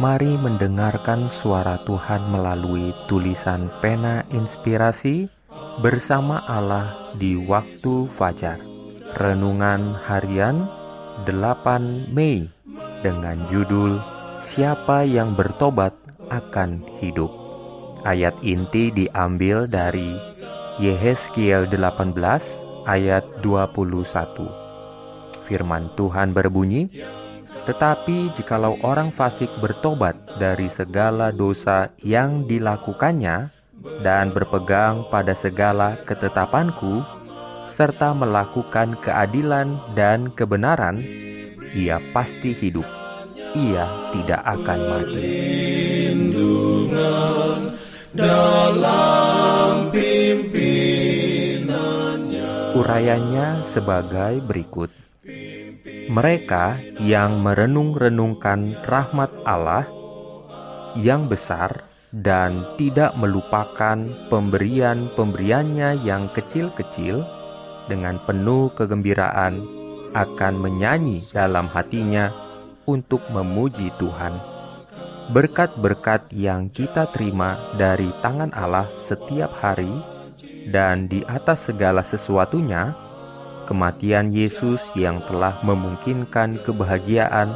Mari mendengarkan suara Tuhan melalui tulisan pena inspirasi bersama Allah di waktu fajar. Renungan harian 8 Mei dengan judul Siapa yang bertobat akan hidup. Ayat inti diambil dari Yehezkiel 18 ayat 21. Firman Tuhan berbunyi, "Tetapi jikalau orang fasik bertobat dari segala dosa yang dilakukannya dan berpegang pada segala ketetapanku, serta melakukan keadilan dan kebenaran, ia pasti hidup. Ia tidak akan mati." Dalam pimpinannya Urayanya sebagai berikut. Mereka yang merenung-renungkan rahmat Allah yang besar dan tidak melupakan pemberian-pemberiannya yang kecil-kecil dengan penuh kegembiraan akan menyanyi dalam hatinya untuk memuji Tuhan. Berkat-berkat yang kita terima dari tangan Allah setiap hari dan di atas segala sesuatunya, kematian Yesus yang telah memungkinkan kebahagiaan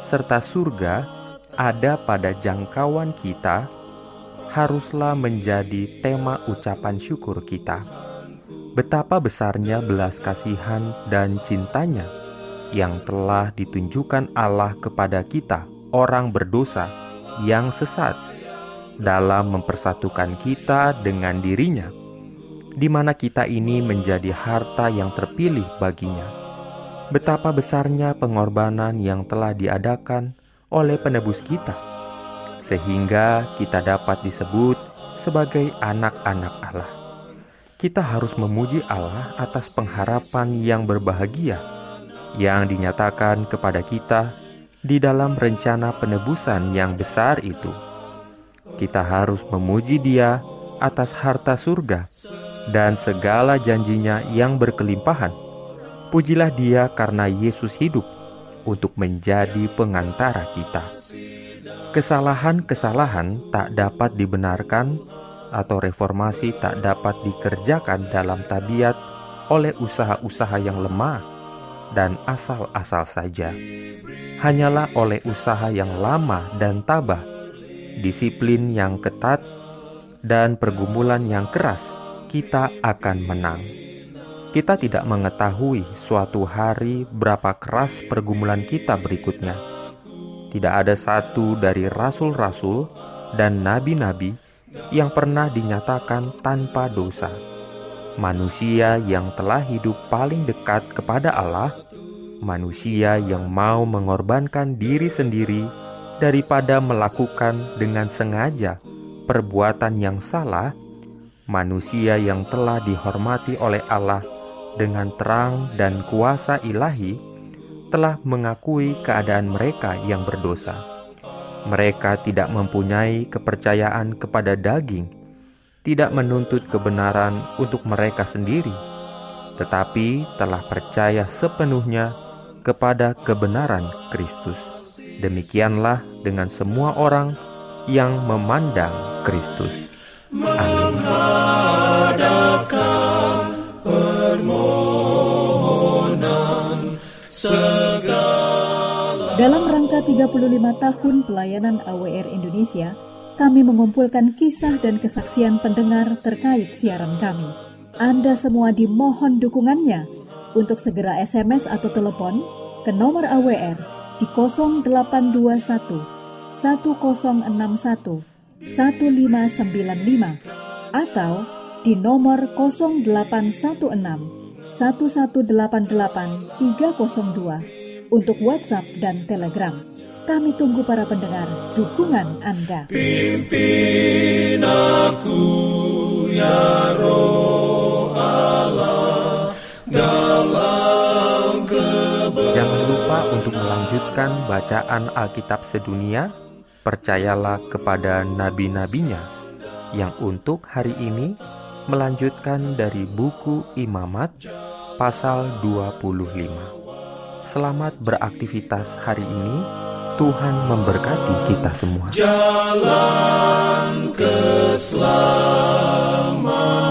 serta surga ada pada jangkauan kita, haruslah menjadi tema ucapan syukur kita. Betapa besarnya belas kasihan dan cintanya yang telah ditunjukkan Allah kepada kita, orang berdosa yang sesat, dalam mempersatukan kita dengan dirinya di mana kita ini menjadi harta yang terpilih baginya. Betapa besarnya pengorbanan yang telah diadakan oleh penebus kita, sehingga kita dapat disebut sebagai anak-anak Allah. Kita harus memuji Allah atas pengharapan yang berbahagia yang dinyatakan kepada kita di dalam rencana penebusan yang besar itu. Kita harus memuji Dia atas harta surga dan segala janjinya yang berkelimpahan. Pujilah dia karena Yesus hidup untuk menjadi pengantara kita. Kesalahan-kesalahan tak dapat dibenarkan atau reformasi tak dapat dikerjakan dalam tabiat oleh usaha-usaha yang lemah dan asal-asal saja. Hanyalah oleh usaha yang lama dan tabah, disiplin yang ketat, dan pergumulan yang keras kita akan menang. Kita tidak mengetahui suatu hari berapa keras pergumulan kita berikutnya. Tidak ada satu dari rasul-rasul dan nabi-nabi yang pernah dinyatakan tanpa dosa. Manusia yang telah hidup paling dekat kepada Allah, manusia yang mau mengorbankan diri sendiri daripada melakukan dengan sengaja perbuatan yang salah manusia yang telah dihormati oleh Allah dengan terang dan kuasa ilahi telah mengakui keadaan mereka yang berdosa. Mereka tidak mempunyai kepercayaan kepada daging, tidak menuntut kebenaran untuk mereka sendiri, tetapi telah percaya sepenuhnya kepada kebenaran Kristus. Demikianlah dengan semua orang yang memandang Kristus. Menghadapkan permohonan segala Dalam rangka 35 tahun pelayanan AWR Indonesia, kami mengumpulkan kisah dan kesaksian pendengar terkait siaran kami. Anda semua dimohon dukungannya untuk segera SMS atau telepon ke nomor AWR di 0821 1061 1595 atau di nomor 0816 1188 302 untuk WhatsApp dan Telegram. Kami tunggu para pendengar dukungan Anda. Pimpin aku ya roh Allah dalam Jangan lupa untuk melanjutkan bacaan Alkitab sedunia. Percayalah kepada nabi-nabinya yang untuk hari ini melanjutkan dari buku Imamat pasal 25. Selamat beraktivitas hari ini. Tuhan memberkati kita semua. jalan keselamatan.